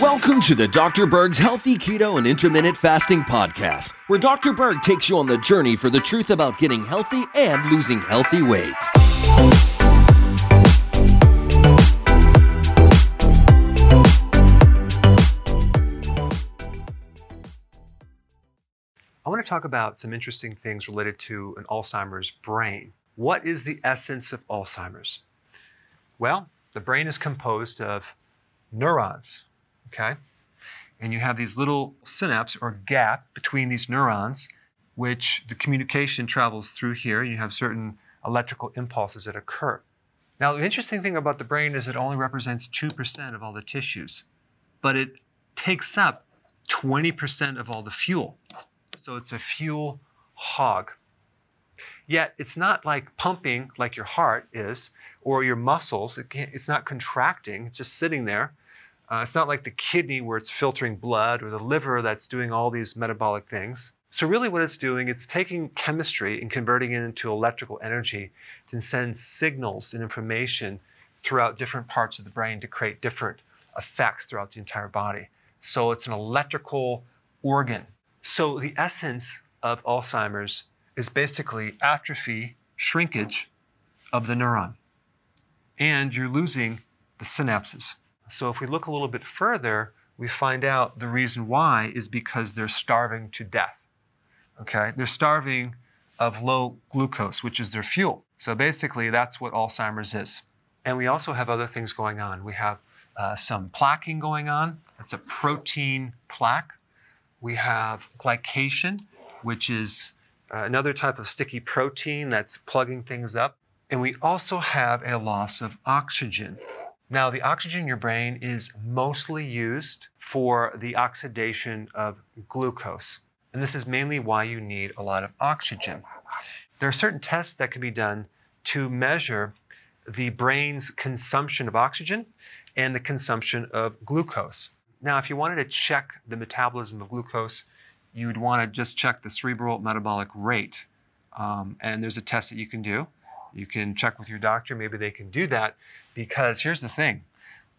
Welcome to the Dr. Berg's Healthy Keto and Intermittent Fasting Podcast, where Dr. Berg takes you on the journey for the truth about getting healthy and losing healthy weight. I want to talk about some interesting things related to an Alzheimer's brain. What is the essence of Alzheimer's? Well, the brain is composed of neurons, okay? And you have these little synapse or gap between these neurons, which the communication travels through here. You have certain electrical impulses that occur. Now, the interesting thing about the brain is it only represents 2% of all the tissues, but it takes up 20% of all the fuel. So it's a fuel hog. Yet it's not like pumping like your heart is or your muscles. It it's not contracting, it's just sitting there. Uh, it's not like the kidney where it's filtering blood or the liver that's doing all these metabolic things. So really what it's doing, it's taking chemistry and converting it into electrical energy to send signals and information throughout different parts of the brain to create different effects throughout the entire body. So it's an electrical organ. So the essence of Alzheimer's is basically atrophy, shrinkage of the neuron. And you're losing the synapses. So if we look a little bit further, we find out the reason why is because they're starving to death. Okay? They're starving of low glucose, which is their fuel. So basically, that's what Alzheimer's is. And we also have other things going on. We have uh, some plaquing going on. That's a protein plaque. We have glycation, which is uh, another type of sticky protein that's plugging things up. And we also have a loss of oxygen. Now, the oxygen in your brain is mostly used for the oxidation of glucose. And this is mainly why you need a lot of oxygen. There are certain tests that can be done to measure the brain's consumption of oxygen and the consumption of glucose. Now, if you wanted to check the metabolism of glucose, you would want to just check the cerebral metabolic rate. Um, and there's a test that you can do. You can check with your doctor, maybe they can do that. Because here's the thing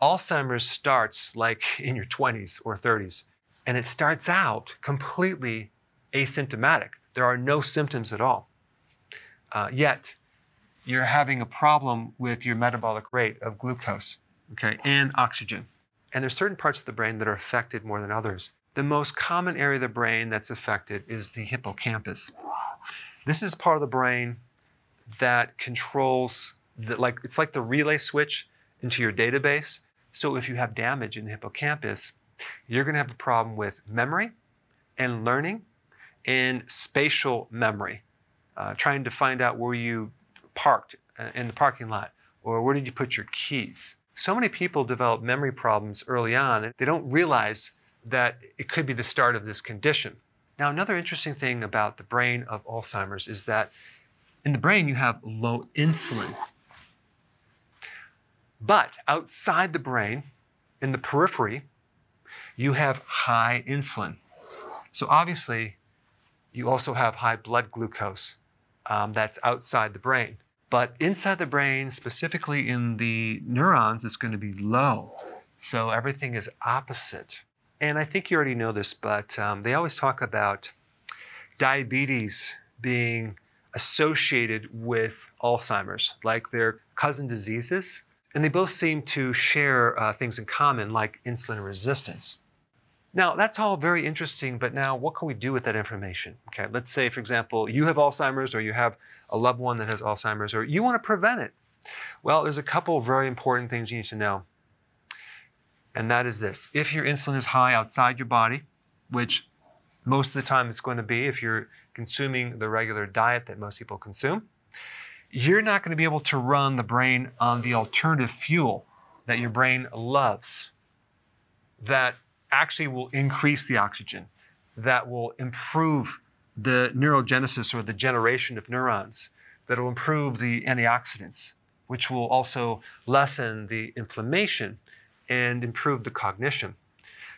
Alzheimer's starts like in your 20s or 30s, and it starts out completely asymptomatic. There are no symptoms at all. Uh, yet, you're having a problem with your metabolic rate of glucose, okay, and oxygen. And there's certain parts of the brain that are affected more than others. The most common area of the brain that's affected is the hippocampus. This is part of the brain that controls the, like it's like the relay switch into your database. So if you have damage in the hippocampus, you're going to have a problem with memory and learning and spatial memory, uh, trying to find out where you parked uh, in the parking lot or where did you put your keys. So many people develop memory problems early on they don't realize that it could be the start of this condition. Now, another interesting thing about the brain of Alzheimer's is that in the brain you have low insulin. But outside the brain, in the periphery, you have high insulin. So obviously, you also have high blood glucose um, that's outside the brain. But inside the brain, specifically in the neurons, it's going to be low. So everything is opposite. And I think you already know this, but um, they always talk about diabetes being associated with Alzheimer's, like they're cousin diseases. And they both seem to share uh, things in common, like insulin resistance. Now, that's all very interesting, but now what can we do with that information? Okay, let's say, for example, you have Alzheimer's or you have a loved one that has Alzheimer's or you want to prevent it. Well, there's a couple of very important things you need to know. And that is this. If your insulin is high outside your body, which most of the time it's going to be if you're consuming the regular diet that most people consume, you're not going to be able to run the brain on the alternative fuel that your brain loves, that actually will increase the oxygen, that will improve the neurogenesis or the generation of neurons that will improve the antioxidants, which will also lessen the inflammation and improve the cognition.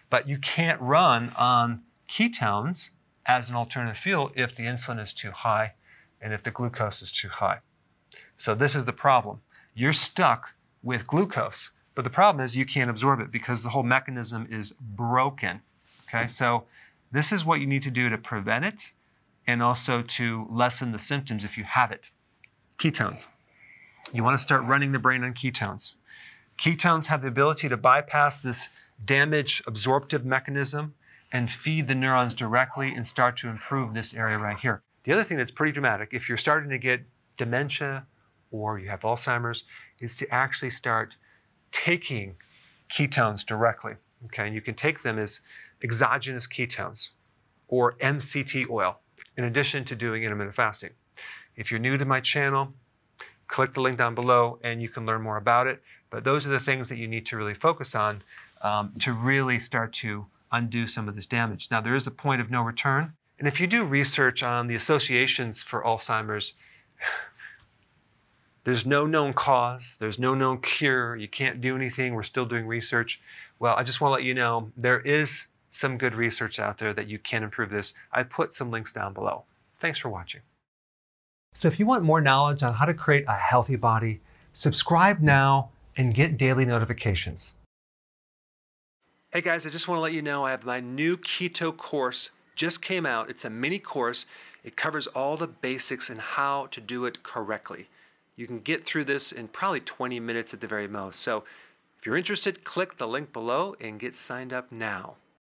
But you can't run on ketones as an alternative fuel if the insulin is too high and if the glucose is too high. So this is the problem. You're stuck with glucose, but the problem is you can't absorb it because the whole mechanism is broken. Okay, so this is what you need to do to prevent it and also to lessen the symptoms if you have it. Ketones. You want to start running the brain on ketones. Ketones have the ability to bypass this damage absorptive mechanism and feed the neurons directly and start to improve this area right here. The other thing that's pretty dramatic, if you're starting to get dementia or you have Alzheimer's, is to actually start taking ketones directly. Okay, and you can take them as exogenous ketones or MCT oil in addition to doing intermittent fasting. If you're new to my channel, click the link down below and you can learn more about it. But those are the things that you need to really focus on um, to really start to undo some of this damage. Now, there is a point of no return. And if you do research on the associations for Alzheimer's, there's no known cause, there's no known cure, you can't do anything, we're still doing research. Well, I just want to let you know there is some good research out there that you can improve this. I put some links down below. Thanks for watching. So if you want more knowledge on how to create a healthy body, subscribe now and get daily notifications. Hey guys, I just want to let you know I have my new keto course just came out. It's a mini course. It covers all the basics and how to do it correctly. You can get through this in probably 20 minutes at the very most. So if you're interested, click the link below and get signed up now.